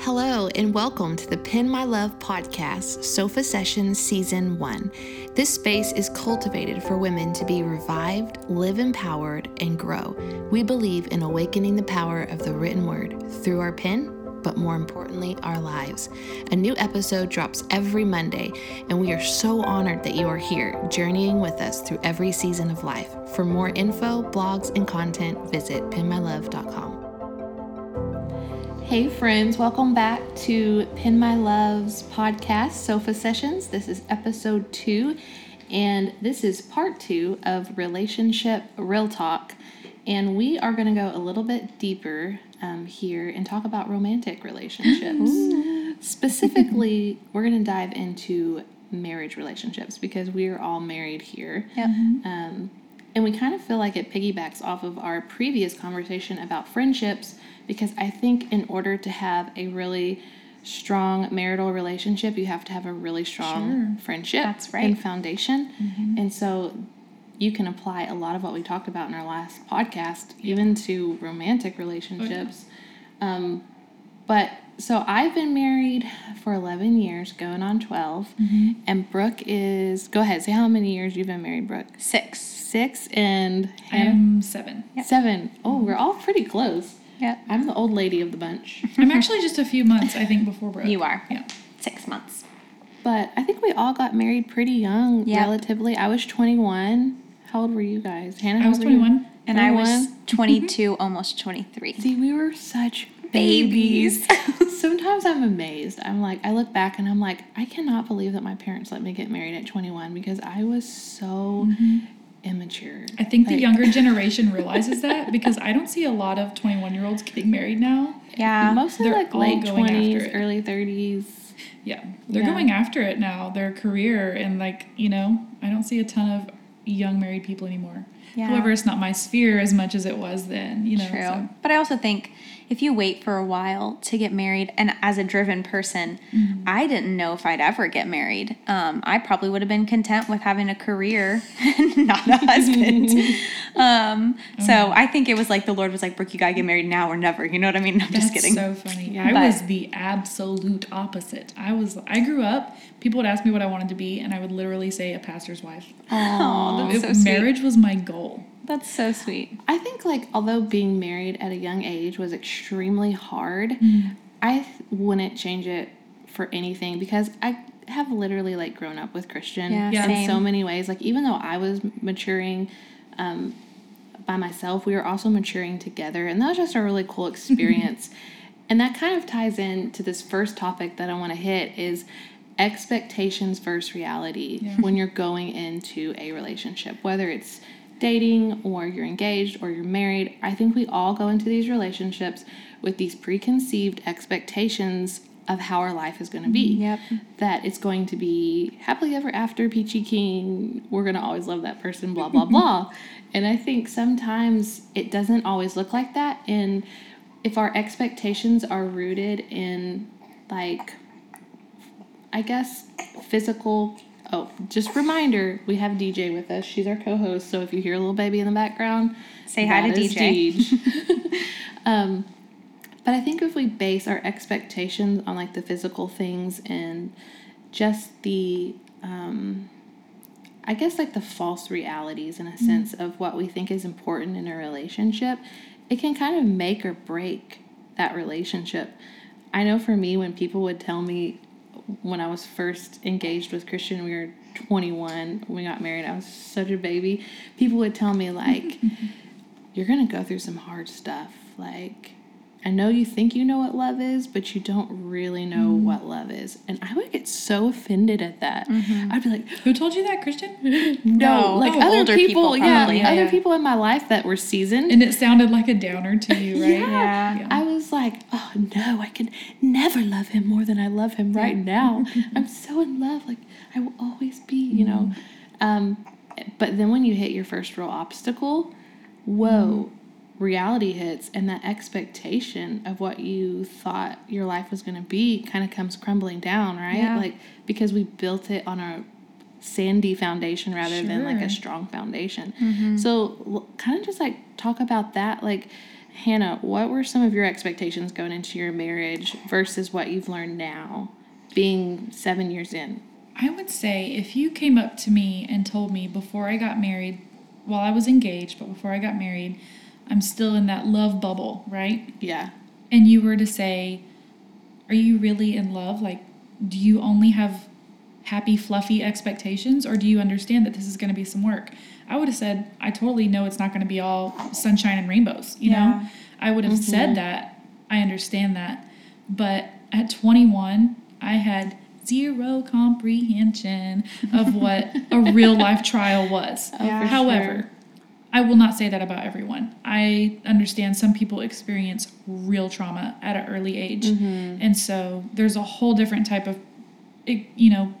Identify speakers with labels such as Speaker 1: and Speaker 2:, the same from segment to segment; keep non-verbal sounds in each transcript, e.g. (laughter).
Speaker 1: Hello, and welcome to the Pin My Love podcast, Sofa Sessions Season 1. This space is cultivated for women to be revived, live empowered, and grow. We believe in awakening the power of the written word through our pen, but more importantly, our lives. A new episode drops every Monday, and we are so honored that you are here, journeying with us through every season of life. For more info, blogs, and content, visit pinmylove.com. Hey, friends, welcome back to Pin My Love's podcast, Sofa Sessions. This is episode two, and this is part two of Relationship Real Talk. And we are going to go a little bit deeper um, here and talk about romantic relationships. (laughs) Specifically, we're going to dive into marriage relationships because we are all married here.
Speaker 2: Yep.
Speaker 1: Um, and we kind of feel like it piggybacks off of our previous conversation about friendships because I think in order to have a really strong marital relationship, you have to have a really strong
Speaker 2: Sure.
Speaker 1: friendship
Speaker 2: That's right.
Speaker 1: and foundation. And so you can apply a lot of what we talked about in our last podcast, even to romantic relationships. Um, but so I've been married for 11 years, going on 12. And Brooke is, go ahead, say how many years you've been married, Brooke.
Speaker 2: Six.
Speaker 1: Six and Hannah?
Speaker 3: I'm seven.
Speaker 1: Seven. Oh, we're all pretty close.
Speaker 2: Yep.
Speaker 1: I'm the old lady of the bunch. (laughs)
Speaker 3: I'm actually just a few months, I think, before Brooke.
Speaker 2: You are.
Speaker 3: Yeah.
Speaker 2: Six months.
Speaker 1: But I think we all got married pretty young,
Speaker 2: Yep.
Speaker 1: relatively. I was 21. How old were you guys? Hannah,
Speaker 3: I was
Speaker 1: old were you?
Speaker 3: 21.
Speaker 2: And I was
Speaker 1: 21? Mm-hmm.
Speaker 2: 22, almost 23.
Speaker 1: See, we were such
Speaker 2: Babies.
Speaker 1: babies. (laughs) Sometimes I'm amazed. I'm like, I look back and I'm like, I cannot believe that my parents let me get married at 21 because I was so mm-hmm. Immature.
Speaker 3: I think the younger (laughs) generation realizes that because I don't see a lot of 21 year olds getting married now.
Speaker 2: Yeah.
Speaker 1: mostly
Speaker 3: they're
Speaker 1: like late
Speaker 3: going after
Speaker 1: 20s, early 30s.
Speaker 3: Yeah. They're
Speaker 1: Yeah.
Speaker 3: going after it now, their career. And, like, you know, I don't see a ton of young married people anymore.
Speaker 2: Yeah.
Speaker 3: However, it's not my sphere as much as it was then, you know.
Speaker 2: True.
Speaker 3: so-
Speaker 2: But I also think if you wait for a while to get married, and as a driven person,
Speaker 3: Mm-hmm.
Speaker 2: I didn't know if I'd ever get married. Um, I probably would have been content with having a career (laughs) and not a husband. (laughs) um, so
Speaker 3: Mm-hmm.
Speaker 2: I think it was like the Lord was like, Brooke, you gotta get married now or never. You know what I mean? (laughs) I'm just kidding.
Speaker 3: so funny. Yeah, I
Speaker 2: But-
Speaker 3: was the absolute opposite. I was. I grew up. People would ask me what I wanted to be, and I would literally say a pastor's wife.
Speaker 2: That's
Speaker 3: It-
Speaker 2: so sweet.
Speaker 3: marriage was my goal.
Speaker 2: That's so sweet.
Speaker 1: I think like although being married at a young age was extremely hard, I th- wouldn't change it for anything because I have literally like grown up with Christian
Speaker 2: Yeah,
Speaker 3: Yeah.
Speaker 1: in
Speaker 2: same.
Speaker 1: so many ways. Like even though I was maturing um, by myself, we were also maturing together, and that was just a really cool (laughs) experience. and that kind of ties in to this first topic that I want to hit is expectations versus reality
Speaker 3: Yeah.
Speaker 1: when you're going into a relationship, whether it's dating or you're engaged or you're married. I think we all go into these relationships with these preconceived expectations of how our life is going to be.
Speaker 2: Mm, yep.
Speaker 1: That it's going to be happily ever after, peachy king. We're going to always love that person, blah, blah, blah. (laughs) And I think sometimes it doesn't always look like that. And if our expectations are rooted in, like, I guess, physical. Oh, just reminder, we have DJ with us. She's our co-host, so if you hear a little baby in the background,
Speaker 2: Say hi to DJ. (laughs)
Speaker 1: Um, but I think if we base our expectations on like the physical things and just the, um, I guess like the false realities in a sense of what we think is important in a relationship, it can kind of make or break that relationship. I know for me, when people would tell me when I was first engaged with Christian, we were 21, when we got married, I was such a baby. People would tell me, like, (laughs) you're going to go through some hard stuff. Like, I know you think you know what love is, but you don't really know mm-hmm. what love is. And I would get so offended at that. Mm-hmm. I'd be like,
Speaker 3: Who told you that, Christian? (gasps)
Speaker 1: no,
Speaker 2: No,
Speaker 1: like
Speaker 2: oh,
Speaker 1: other
Speaker 2: older
Speaker 1: people,
Speaker 2: people
Speaker 1: yeah,
Speaker 2: probably.
Speaker 1: other
Speaker 3: Yeah.
Speaker 1: people in my life that were seasoned.
Speaker 3: And it sounded like a downer to you, right?
Speaker 1: Yeah. I was like, oh no, I can never love him more than I love him right now. (laughs) I'm so in love. Like, I will always be, you know. Mm-hmm. Um, but then when you hit your first real obstacle, whoa, mm-hmm. reality hits, and that expectation of what you thought your life was going to be kind of comes crumbling down, right?
Speaker 2: Yeah.
Speaker 1: Like, because we built it on a sandy foundation rather than like a strong foundation. Mm-hmm. So, kind of just like talk about that. Like, Hannah, what were some of your expectations going into your marriage versus what you've learned now, being seven years in?
Speaker 3: I would say if you came up to me and told me before I got married, while I was engaged, but before I got married, I'm still in that love bubble, right?
Speaker 1: Yeah.
Speaker 3: And you were to say, Are you really in love? Like, do you only have happy, fluffy expectations, or do you understand that this is going to be some work? I would have said, I totally know it's not going to be all sunshine and rainbows, you know? I would have mm-hmm. said that. I understand that. But at 21, I had zero comprehension of what a (laughs) real life trial was.
Speaker 2: Yeah. for
Speaker 3: However, I will not say that about everyone. I understand some people experience real trauma at an early age. Mm-hmm. And so there's a whole different type of, you know,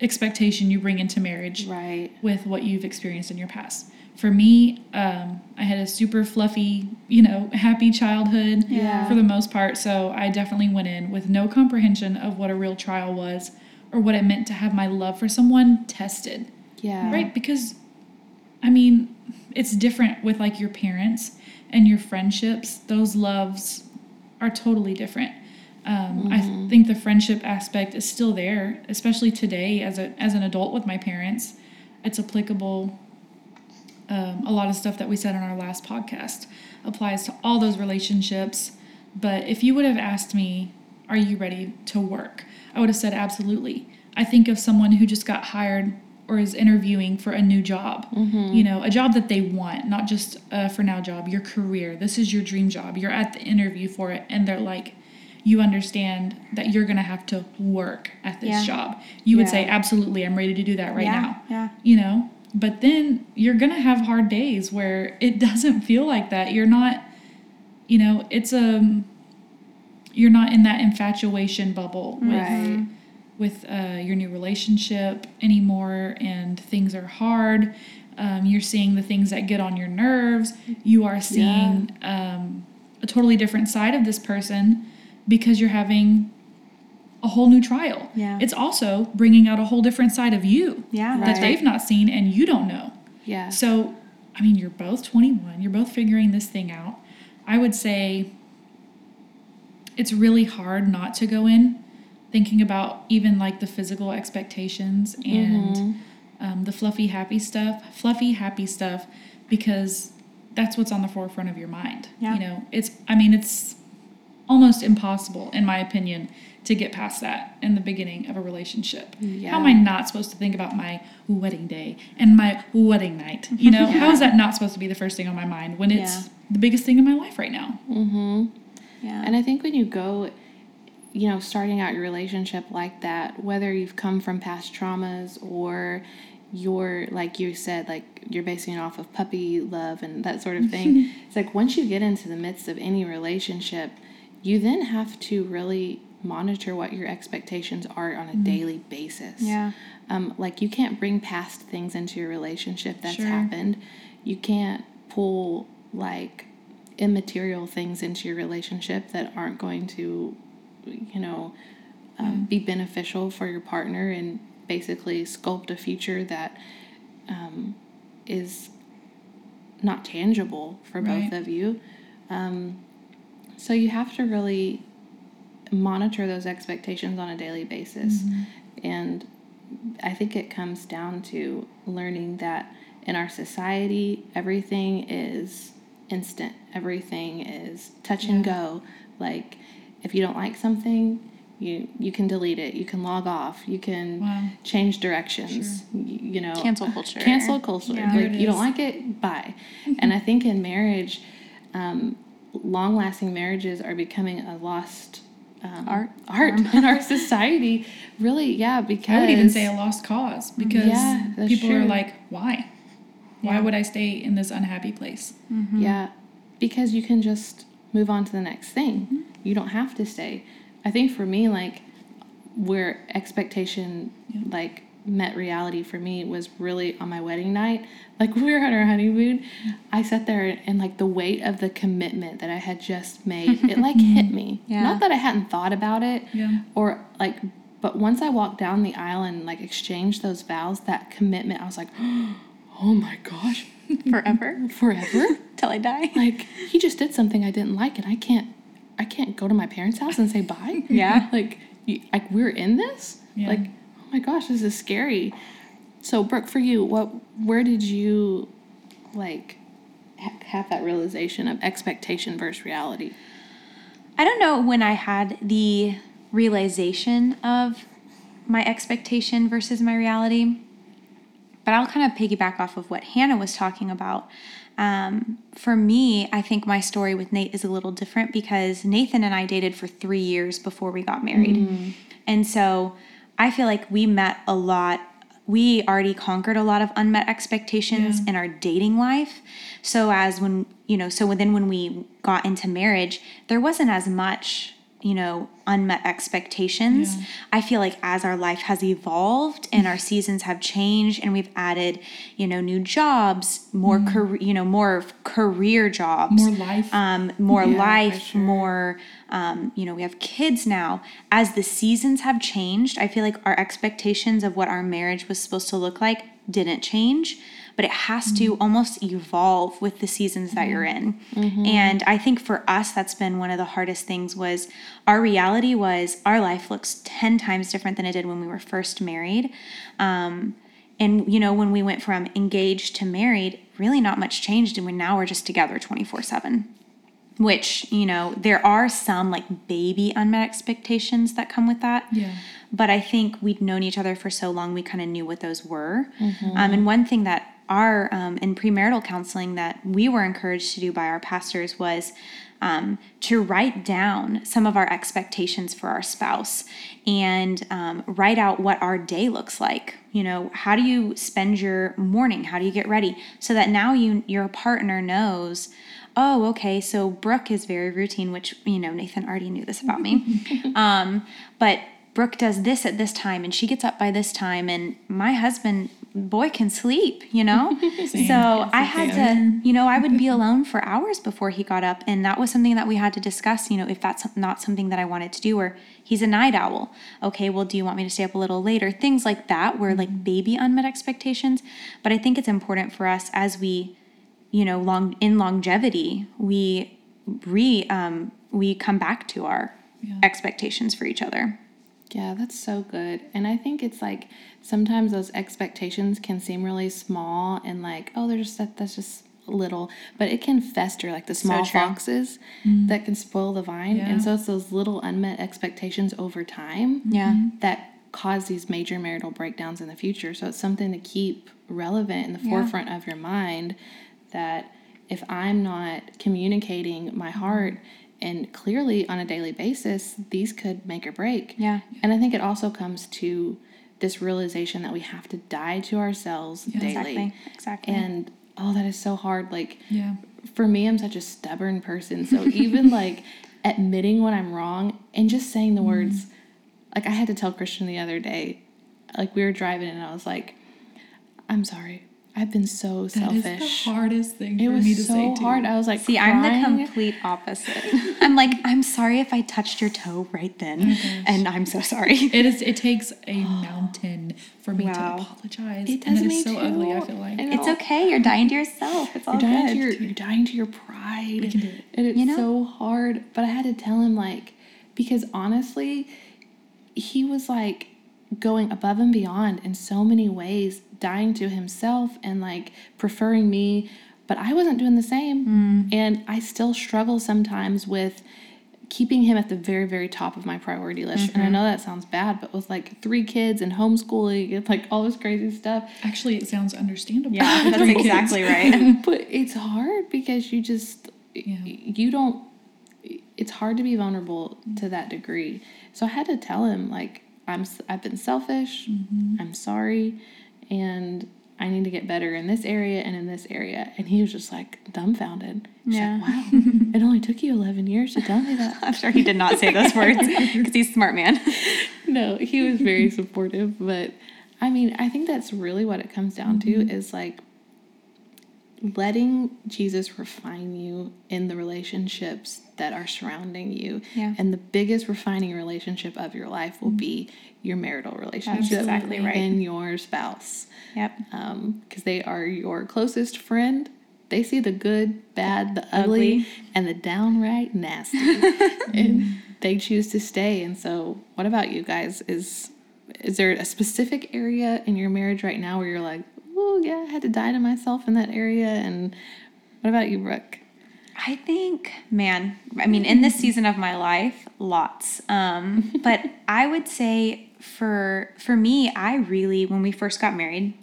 Speaker 3: expectation you bring into marriage
Speaker 1: Right.
Speaker 3: with what you've experienced in your past. For me, um, I had a super fluffy, you know, happy childhood
Speaker 2: Yeah.
Speaker 3: for the most part. So I definitely went in with no comprehension of what a real trial was or what it meant to have my love for someone tested.
Speaker 1: Yeah.
Speaker 3: Right? Because, I mean, it's different with like your parents and your friendships. Those loves are totally different. Um, I think the friendship aspect is still there, especially today as a as an adult with my parents. It's applicable. Um, a lot of stuff that we said on our last podcast applies to all those relationships. But if you would have asked me, "Are you ready to work?" I would have said absolutely. I think of someone who just got hired or is interviewing for a new job. You know, a job that they want, not just a for now job, your career. This is your dream job. You're at the interview for it, and they're like, you understand that you're going to have to work at this
Speaker 2: Yeah.
Speaker 3: job. You would say, absolutely, I'm ready to do that right
Speaker 2: yeah,
Speaker 3: now.
Speaker 2: Yeah.
Speaker 3: You know, but then you're going to have hard days where it (laughs) doesn't feel like that. You're not, you know, it's a, you're not in that infatuation bubble with
Speaker 1: Right.
Speaker 3: with uh, your new relationship anymore and things are hard um, you're seeing the things that get on your nerves you are seeing um, a totally different side of this person because you're having a whole new trial
Speaker 2: Yeah.
Speaker 3: it's also bringing out a whole different side of you
Speaker 2: Yeah.
Speaker 1: Right.
Speaker 3: that they've not seen and you don't know
Speaker 1: Yeah.
Speaker 3: so, I mean, you're both 21, you're both figuring this thing out. I would say it's really hard not to go in thinking about even like the physical expectations and um, the fluffy, happy stuff, fluffy, happy stuff, because that's what's on the forefront of your mind.
Speaker 2: Yeah.
Speaker 3: You know, it's, I mean, it's almost impossible, in my opinion, to get past that in the beginning of a relationship.
Speaker 1: Yeah.
Speaker 3: How am I not supposed to think about my wedding day and my wedding night? You know, how is (laughs) that not supposed to be the first thing on my mind when it's
Speaker 2: Yeah.
Speaker 3: the biggest thing in my life right now?
Speaker 1: Mm-hmm.
Speaker 2: Yeah.
Speaker 1: And I think when you go, you know, starting out your relationship like that, whether you've come from past traumas or you're, like you said, like you're basing it off of puppy love and that sort of thing, (laughs) it's like once you get into the midst of any relationship, you then have to really monitor what your expectations are on a daily basis.
Speaker 2: Yeah.
Speaker 1: Um, like you can't bring past things into your relationship that's
Speaker 3: Sure.
Speaker 1: happened. You can't pull like immaterial things into your relationship that aren't going to, you know, um, be beneficial for your partner and basically sculpt a future that um, is not tangible for
Speaker 3: Right.
Speaker 1: both of you. Um, so you have to really monitor those expectations on a daily basis. And I think it comes down to learning that in our society, everything is instant, everything is touch and go. Like, if you don't like something, you, you can delete it, you can log off, you can
Speaker 3: Wow.
Speaker 1: change directions, y- you know,
Speaker 2: Cancel culture.
Speaker 1: cancel culture.
Speaker 2: Yeah.
Speaker 1: Like you don't like it, bye. (laughs) and I think in marriage, um, long-lasting marriages are becoming a lost um,
Speaker 2: Art
Speaker 1: art
Speaker 2: form. (laughs)
Speaker 1: in our society. Really, yeah. Because
Speaker 3: I would even say a lost cause because
Speaker 1: Yeah,
Speaker 3: people are like, why? Why
Speaker 2: Yeah.
Speaker 3: would I stay in this unhappy place?
Speaker 1: yeah, because you can just move on to the next thing.
Speaker 3: Mm-hmm.
Speaker 1: You don't have to stay. I think for me, like where expectation
Speaker 3: Yeah.
Speaker 1: like met reality for me was really on my wedding night. Like (laughs) we were on our honeymoon, I sat there and like the weight of the commitment that I had just made, it like (laughs) hit me.
Speaker 2: Yeah.
Speaker 1: Not that I hadn't thought about it
Speaker 3: Yeah.
Speaker 1: or like but once I walked down the aisle and like exchanged those vows, that commitment, I was like, (gasps) oh my gosh, (laughs)
Speaker 2: Forever
Speaker 1: forever?
Speaker 2: till I die.
Speaker 1: like he just did something I didn't like, and I can't, I can't go to my parents' house and say bye.
Speaker 2: Yeah.
Speaker 1: like, like we're in this.
Speaker 3: Yeah.
Speaker 1: Like, my gosh, this is scary. So, Brooke, for you, what, where did you, like, ha- have that realization of expectation versus reality?
Speaker 2: I don't know when I had the realization of my expectation versus my reality, but I'll kind of piggyback off of what Hannah was talking about. Um, for me, I think my story with Nate is a little different because Nathan and I dated for three years before we got married. And so I feel like we met a lot. We already conquered a lot of unmet expectations
Speaker 3: Yeah.
Speaker 2: in our dating life. So as when, you know, so then when we got into marriage, there wasn't as much, you know, unmet expectations.
Speaker 3: Yeah.
Speaker 2: I feel like as our life has evolved and our seasons have changed and we've added, you know, new jobs, more career, you know, more career jobs,
Speaker 3: More life.
Speaker 2: um, more
Speaker 1: Yeah,
Speaker 2: life,
Speaker 1: sure.
Speaker 2: more, um, you know, we have kids now. As the seasons have changed, I feel like our expectations of what our marriage was supposed to look like didn't change, but it has to almost evolve with the seasons that you're in. And I think for us, that's been one of the hardest things was our reality was our life looks 10 times different than it did when we were first married. Um, and you know, when we went from engaged to married, really not much changed, and we now we're just together twenty four seven. Which you know, there are some like baby unmet expectations that come with that.
Speaker 3: Yeah.
Speaker 2: But I think we'd known each other for so long, we kind of knew what those were. Um, and one thing that our um, in premarital counseling that we were encouraged to do by our pastors was um, to write down some of our expectations for our spouse and um, write out what our day looks like. You know, how do you spend your morning? How do you get ready? So that now you your partner knows. Oh, okay. So Brooke is very routine, which you know Nathan already knew this about me. (laughs) um, but Brooke does this at this time, and she gets up by this time, and my husband boy can sleep, you know? (laughs) So I had to, you know, I would be alone for hours before he got up. And that was something that we had to discuss, you know, if that's not something that I wanted to do, or he's a night owl. Okay, well, do you want me to stay up a little later? Things like that were like baby unmet expectations. But I think it's important for us as we, you know, long in longevity, we re um, we come back to our
Speaker 3: Yeah.
Speaker 2: expectations for each other.
Speaker 1: Yeah, that's so good. And I think it's like sometimes those expectations can seem really small and like, oh, they're just that that's just little, but it can fester like the small
Speaker 2: true.
Speaker 1: foxes mm-hmm. that can spoil the vine.
Speaker 3: Yeah.
Speaker 1: And so it's those little unmet expectations over time
Speaker 2: Yeah. Mm-hmm.
Speaker 1: that cause these major marital breakdowns in the future. So it's something to keep relevant in the forefront of your mind that if I'm not communicating my heart and clearly on a daily basis, these could make or break.
Speaker 2: Yeah.
Speaker 1: And I think it also comes to this realization that we have to die to ourselves daily.
Speaker 2: Exactly. Exactly.
Speaker 1: And oh, that is so hard. Like
Speaker 3: Yeah.
Speaker 1: for me, I'm such a stubborn person. So (laughs) even like admitting when I'm wrong and just saying the mm-hmm. words, like I had to tell Christian the other day, like we were driving and I was like, I'm sorry. I've been so
Speaker 3: That is
Speaker 1: selfish.
Speaker 3: That is the hardest thing
Speaker 1: it
Speaker 3: for
Speaker 1: was
Speaker 3: me to
Speaker 1: so
Speaker 3: say too.
Speaker 1: hard. I was like,
Speaker 2: See, I'm the complete opposite. (laughs) I'm like, I'm sorry if I touched your toe right then, oh
Speaker 3: gosh.
Speaker 2: and I'm so sorry. (laughs)
Speaker 3: It is. It takes a oh. mountain for me
Speaker 2: Wow.
Speaker 3: to apologize.
Speaker 1: It
Speaker 3: and
Speaker 1: does
Speaker 3: it
Speaker 1: me
Speaker 3: is so ugly. I feel like
Speaker 1: I.
Speaker 2: It's okay. You're dying to yourself. It's all
Speaker 1: You're dying
Speaker 2: good.
Speaker 1: to your you're dying to your pride.
Speaker 3: We can do it.
Speaker 1: And it's
Speaker 2: You know?
Speaker 1: so hard. But I had to tell him like because honestly, he was like going above and beyond in so many ways, dying to himself and like preferring me. But I wasn't doing the same. Mm. And I still struggle sometimes with keeping him at the very, very top of my priority list. And I mm-hmm. know that sounds bad, but with like three kids and homeschooling and like all this crazy stuff,
Speaker 3: Actually, it sounds understandable.
Speaker 2: yeah, (laughs) that's exactly right. (laughs)
Speaker 1: but it's hard because you just
Speaker 3: Yeah.
Speaker 1: you don't it's hard to be vulnerable to that degree so i had to tell him like i'm I've been selfish. Mm-hmm. I'm sorry. And i need to get better in this area and in this area. And he was just like dumbfounded. He's
Speaker 2: Yeah.
Speaker 1: like, wow. It only took you 11 years to tell me that. (laughs)
Speaker 2: I'm sure he did not say those (laughs) words because he's a smart man.
Speaker 1: no, he was very supportive, but I mean, I think that's really what it comes down to mm-hmm. is like letting Jesus refine you in the relationships that are surrounding you.
Speaker 2: Yeah.
Speaker 1: And the biggest refining relationship of your life will mm-hmm. be your marital relationship
Speaker 2: exactly right.
Speaker 1: and your spouse.
Speaker 2: Yep.
Speaker 1: Um, because they are your closest friend. They see the good, bad, the ugly,
Speaker 2: Ugly.
Speaker 1: and the downright nasty. (laughs) and they choose to stay. And so, what about you guys? Is is there a specific area in your marriage right now where you're like, oh, yeah, I had to die to myself in that area? And what about you, Brooke?
Speaker 2: I think, man, I mean, in this season of my life, lots. Um, (laughs) but I would say for for me, I really, when we first got married,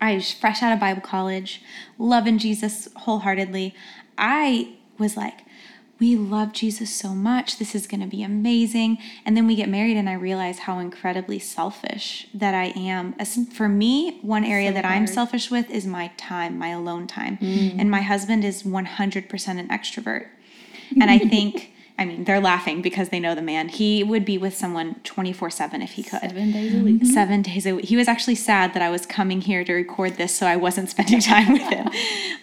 Speaker 2: I was fresh out of Bible college, loving Jesus wholeheartedly. I was like, we love Jesus so much. This is going to be amazing. And then we get married, and I realize how incredibly selfish that I am. As for me, one area
Speaker 1: So
Speaker 2: that I'm selfish with is my time, my alone time. Mm. And my husband is 100% an extrovert. (laughs) And I think, I mean, they're laughing because they know the man. He would be with someone 24 7 if he could.
Speaker 1: Seven days a week.
Speaker 2: Seven days a week. He was actually sad that I was coming here to record this, so I wasn't spending (laughs) time with him.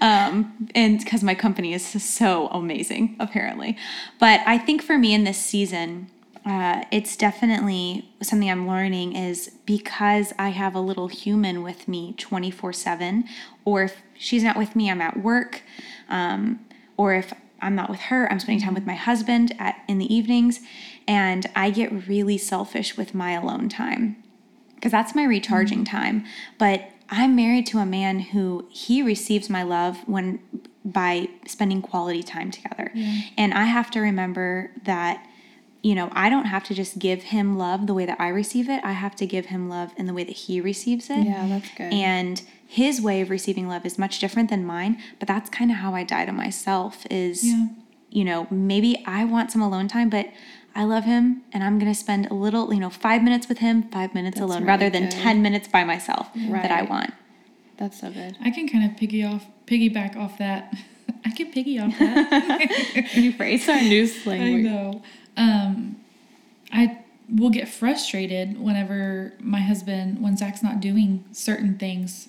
Speaker 2: Um, and because my company is so amazing, apparently. But I think for me in this season, uh, it's definitely something I'm learning is because I have a little human with me 24 7, or if she's not with me, I'm at work, um, or if I'm not with her, I'm spending time with my husband at in the evenings, and I get really selfish with my alone time because that's my recharging mm-hmm. time. But I'm married to a man who he receives my love when by spending quality time together. And I have to remember that you know, I don't have to just give him love the way that I receive it. I have to give him love in the way that he receives it.
Speaker 1: Yeah, that's good.
Speaker 2: And his way of receiving love is much different than mine, but that's kind of how I die to myself is
Speaker 3: Yeah.
Speaker 2: you know, maybe I want some alone time, but I love him and I'm going to spend a little, you know, 5 minutes with him, 5 minutes alone
Speaker 1: really
Speaker 2: rather than
Speaker 1: good.
Speaker 2: 10 minutes by myself that I want.
Speaker 1: That's so good.
Speaker 3: I can kind of piggy off, piggyback off that. (laughs) I can piggy off that. (laughs)
Speaker 2: New phrase.
Speaker 1: Our new slang. word.
Speaker 3: know. Um, I will get frustrated whenever my husband, when Zach's not doing certain things,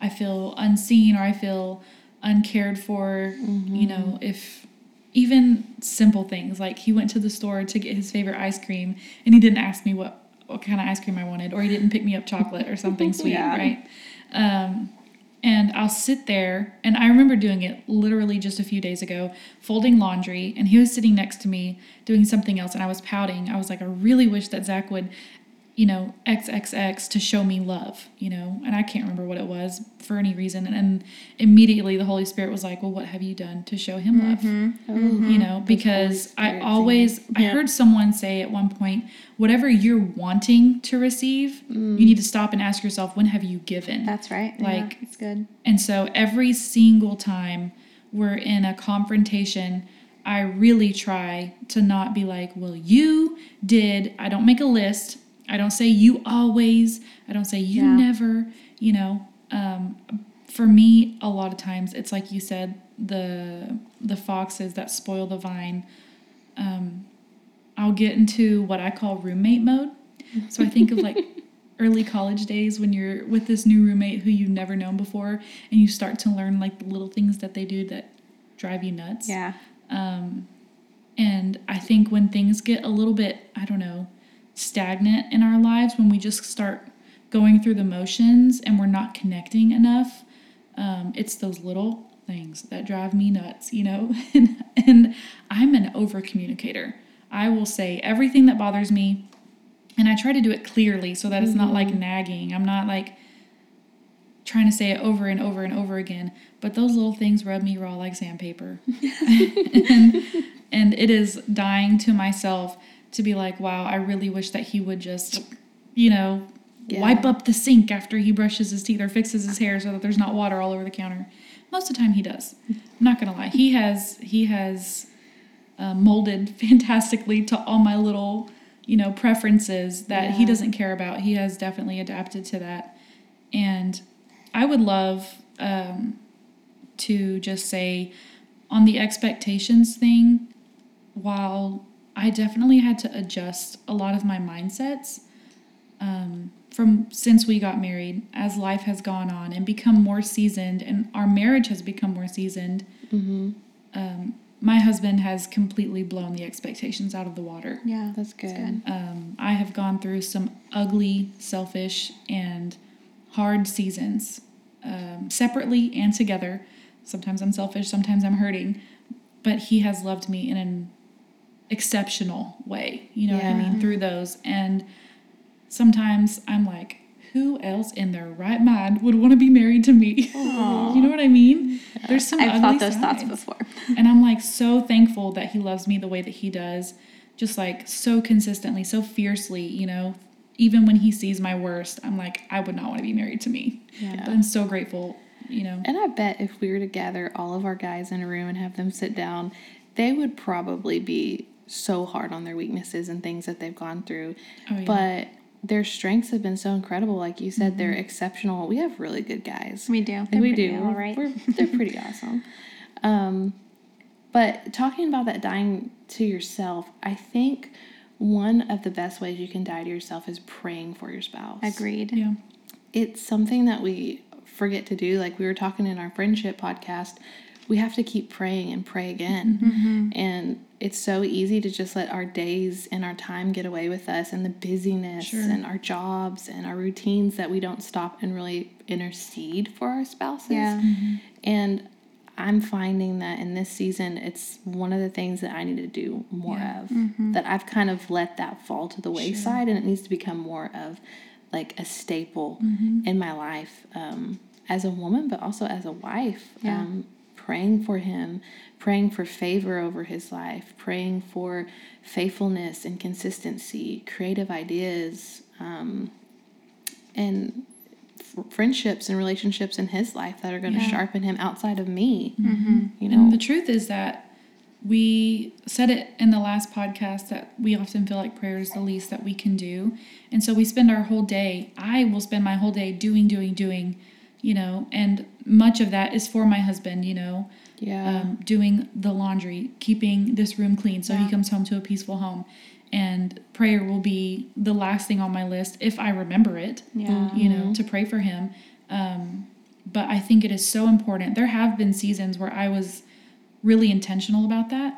Speaker 3: I feel unseen or I feel uncared for. You know, if even simple things like he went to the store to get his favorite ice cream and he didn't ask me what what kind of ice cream I wanted, or he didn't pick me up chocolate or something (laughs) sweet,
Speaker 2: Yeah.
Speaker 3: right? Um, and I'll sit there, and I remember doing it literally just a few days ago, folding laundry, and he was sitting next to me doing something else, and I was pouting. I was like, I really wish that Zach would, you know, XXX to show me love, you know, and I can't remember what it was for any reason. And, and immediately the Holy Spirit was like, Well, what have you done to show him love? Mm-hmm. Mm-hmm. You know, because I
Speaker 1: Spirit
Speaker 3: always, I heard someone say at one point, whatever you're wanting to receive, mm. you need to stop and ask yourself, When have you given?
Speaker 2: That's right.
Speaker 3: Like-
Speaker 2: it's good.
Speaker 3: And so every single time we're in a confrontation, I really try to not be like, well, you did. I don't make a list. I don't say you always. I don't say you
Speaker 2: Yeah.
Speaker 3: never. You know, um, for me, a lot of times it's like you said, the the foxes that spoil the vine. Um, I'll get into what I call roommate mode. So I think of like (laughs) early college days when you're with this new roommate who you've never known before and you start to learn like the little things that they do that drive you nuts.
Speaker 2: Yeah.
Speaker 3: And I think when things get a little bit, I don't know, stagnant in our lives, when we just start going through the motions and we're not connecting enough, um, it's those little things that drive me nuts, you know? (laughs) and, and I'm an over communicator. I will say everything that bothers me, and I try to do it clearly so that it's not like nagging. I'm not like trying to say it over and over and over again, but those little things rub me raw like sandpaper. (laughs) (laughs) and, and it is dying to myself to be like, wow, I really wish that he would just, you know,
Speaker 1: Yeah.
Speaker 3: wipe up the sink after he brushes his teeth or fixes his hair so that there's not water all over the counter. Most of the time he does. I'm not gonna lie. He has he has uh, molded (laughs) fantastically to all my little, you know, preferences that he doesn't care about. He has definitely adapted to that. And I would love um, to just say on the expectations thing, while I definitely had to adjust a lot of my mindsets, um, from since we got married, as life has gone on and become more seasoned, and our marriage has become more seasoned, um, my husband has completely blown the expectations out of the water.
Speaker 2: Yeah.
Speaker 1: That's good.
Speaker 3: Um, I have gone through some ugly, selfish, and hard seasons, um, separately and together. Sometimes I'm selfish, sometimes I'm hurting, but he has loved me in an exceptional way. You know what I mean? Through those. And sometimes I'm like, who else in their right mind would want to be married to me? (laughs) you know what I mean? There's some
Speaker 2: I've thought those thoughts before. (laughs)
Speaker 3: And I'm like so thankful that he loves me the way that he does, just like so consistently, so fiercely, you know. Even when he sees my worst, I'm like, I would not want to be married to me.
Speaker 1: Yeah.
Speaker 3: But I'm so grateful, you know.
Speaker 1: And I bet if we were to gather all of our guys in a room and have them sit down, they would probably be so hard on their weaknesses and things that they've gone through.
Speaker 3: Oh, yeah.
Speaker 1: But their strengths have been so incredible. Like you said, they're exceptional. We have really good guys.
Speaker 2: We do.
Speaker 1: we
Speaker 2: They're pretty
Speaker 1: do.
Speaker 2: All right.
Speaker 1: We're, they're pretty (laughs) awesome. Um, but talking about that dying to yourself, I think one of the best ways you can die to yourself is praying for your spouse
Speaker 2: Agreed.
Speaker 3: Yeah.
Speaker 1: it's something that we forget to do. Like we were talking in our friendship podcast, we have to keep praying and pray again. And it's so easy to just let our days and our time get away with us and the busyness
Speaker 3: Sure.
Speaker 1: and our jobs and our routines that we don't stop and really intercede for our spouses.
Speaker 2: Yeah.
Speaker 1: And I'm finding that in this season, it's one of the things that I need to do more
Speaker 3: Yeah.
Speaker 1: of.
Speaker 2: Mm-hmm.
Speaker 1: That I've kind of let that fall to the wayside, and it needs to become more of like a staple
Speaker 2: Mm-hmm.
Speaker 1: in my life um, as a woman, but also as a wife.
Speaker 2: Yeah.
Speaker 1: Um, praying for him, praying for favor over his life, praying for faithfulness and consistency, creative ideas, um, and friendships and relationships in his life that are going to
Speaker 3: Yeah.
Speaker 1: sharpen him outside of me.
Speaker 2: Mm-hmm.
Speaker 1: You
Speaker 3: And
Speaker 1: know,
Speaker 3: the truth is that we said it in the last podcast that we often feel like prayer is the least that we can do. And so we spend our whole day, I will spend my whole day doing, doing, doing, you know, and much of that is for my husband, you know,
Speaker 1: yeah,
Speaker 3: um, doing the laundry, keeping this room clean so
Speaker 2: Yeah.
Speaker 3: he comes home to a peaceful home. And prayer will be the last thing on my list if I remember it
Speaker 2: Yeah.
Speaker 3: you know, to pray for him. Um, but I think it is so important. There have been seasons where I was really intentional about that,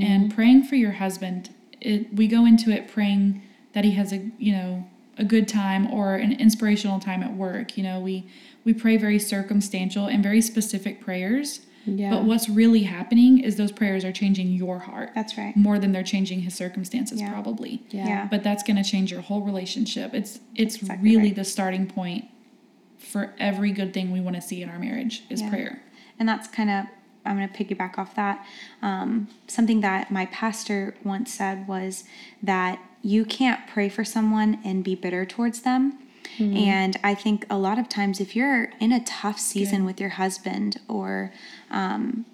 Speaker 3: and praying for your husband. It, we go into it praying that he has a you know a good time or an inspirational time at work. You know, we we pray very circumstantial and very specific prayers.
Speaker 1: yeah.
Speaker 3: But what's really happening is those prayers are changing your heart
Speaker 2: That's right.
Speaker 3: more than they're changing his circumstances,
Speaker 2: Yeah.
Speaker 3: probably
Speaker 1: yeah.
Speaker 2: Yeah.
Speaker 3: but that's going to change your whole relationship. It's it's
Speaker 2: exactly
Speaker 3: really
Speaker 2: right.
Speaker 3: the starting point for every good thing we want to see in our marriage is
Speaker 2: Yeah.
Speaker 3: prayer.
Speaker 2: And that's kind of, I'm going to piggyback off that. Um, something that my pastor once said was that you can't pray for someone and be bitter towards them. And I think a lot of times, if you're in a tough season with your husband or um,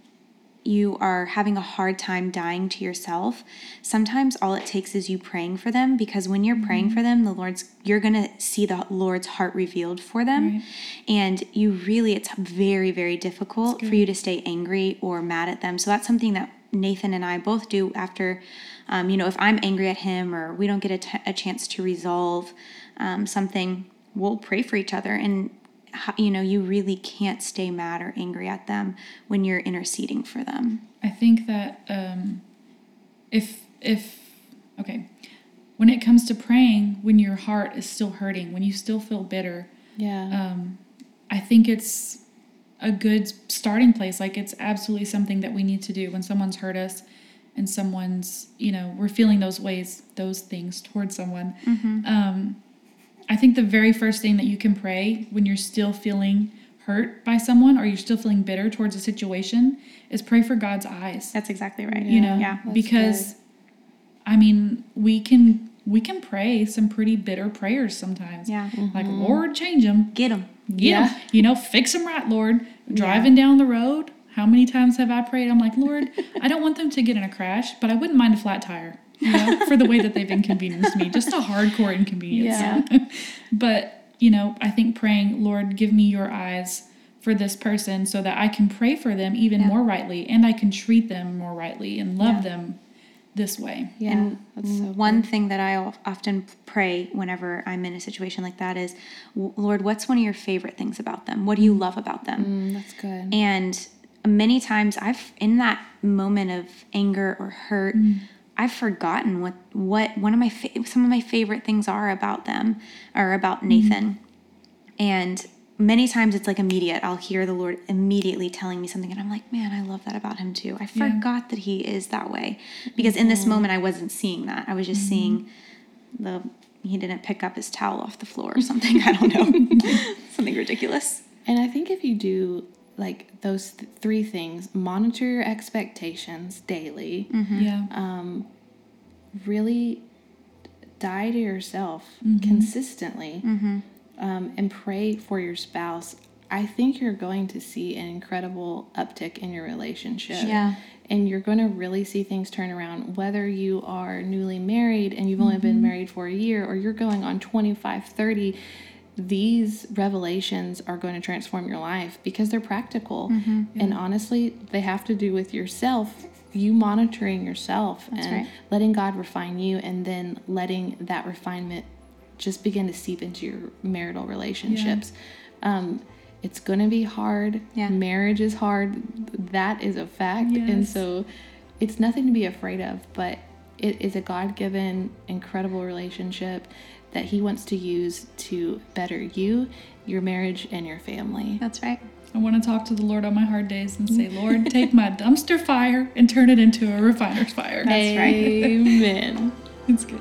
Speaker 2: you are having a hard time dying to yourself, sometimes all it takes is you praying for them because when you're praying for them, the Lord's you're going to see the Lord's heart revealed for them.
Speaker 3: Right.
Speaker 2: And you really it's very very difficult for you to stay angry or mad at them. So that's something that Nathan and I both do after um, you know, if I'm angry at him or we don't get a, t- a chance to resolve um, something, we'll pray for each other. And, you know, you really can't stay mad or angry at them when you're interceding for them.
Speaker 3: I think that um, if if okay, when it comes to praying, when your heart is still hurting, when you still feel bitter,
Speaker 1: yeah.
Speaker 3: um, I think it's a good starting place. Like it's absolutely something that we need to do when someone's hurt us and someone's, you know, we're feeling those ways, those things towards someone. Um, I think the very first thing that you can pray when you're still feeling hurt by someone or you're still feeling bitter towards a situation is pray for God's eyes
Speaker 2: That's exactly right.
Speaker 3: you know
Speaker 2: Yeah.
Speaker 1: that's
Speaker 3: because i mean we can we can pray some pretty bitter prayers sometimes
Speaker 2: Yeah.
Speaker 3: like mm-hmm. lord change them
Speaker 2: Get them.
Speaker 1: Yeah.
Speaker 3: you know fix them right lord driving down the road how many times have i prayed i'm like lord i don't want them to get in a crash but i wouldn't mind a flat tire you know for the way that they've inconvenienced me just a hardcore inconvenience
Speaker 1: Yeah. (laughs)
Speaker 3: but you know i think praying lord give me your eyes for this person so that i can pray for them even
Speaker 2: Yeah.
Speaker 3: more rightly and i can treat them more rightly and love
Speaker 2: Yeah.
Speaker 3: them this way.
Speaker 1: Yeah.
Speaker 2: and
Speaker 1: that's so
Speaker 2: one
Speaker 1: good.
Speaker 2: thing that I often pray whenever I'm in a situation like that is, Lord, what's one of your favorite things about them? What do you love about them?
Speaker 1: Mm, that's good.
Speaker 2: And many times I've in that moment of anger or hurt, I've forgotten what what one of my fa- some of my favorite things are about them or about mm-hmm. Nathan. And many times it's like immediate. I'll hear the Lord immediately telling me something and I'm like, "Man, I love that about him too. I
Speaker 3: Yeah.
Speaker 2: forgot that he is that way." Mm-hmm. Because in this moment I wasn't seeing that. I was just mm-hmm. seeing the he didn't pick up his towel off the floor or something. (laughs) I don't know. (laughs) something ridiculous.
Speaker 1: And I think if you do like those th- three things, monitor your expectations daily,
Speaker 3: Yeah.
Speaker 1: um, really die to yourself
Speaker 2: Mm-hmm.
Speaker 1: consistently, um, and pray for your spouse. I think you're going to see an incredible uptick in your relationship.
Speaker 2: Yeah.
Speaker 1: And you're going to really see things turn around, whether you are newly married and you've only been
Speaker 2: Mm-hmm.
Speaker 1: married for a year or you're going on 25, 30. These revelations are going to transform your life because they're practical.
Speaker 2: Mm-hmm.
Speaker 1: And honestly, they have to do with yourself, you monitoring yourself and
Speaker 2: right.
Speaker 1: letting God refine you and then letting that refinement just begin to seep into your marital relationships. Um, it's going to be hard.
Speaker 2: Yeah.
Speaker 1: Marriage is hard. That is a fact. And so it's nothing to be afraid of, but it is a God given, incredible relationship that He wants to use to better you, your marriage, and your family.
Speaker 2: That's right.
Speaker 3: I want to talk to the Lord on my hard days and say, Lord, (laughs) take my dumpster fire and turn it into a refiner's fire.
Speaker 2: That's right.
Speaker 1: Amen. (laughs)
Speaker 3: It's good.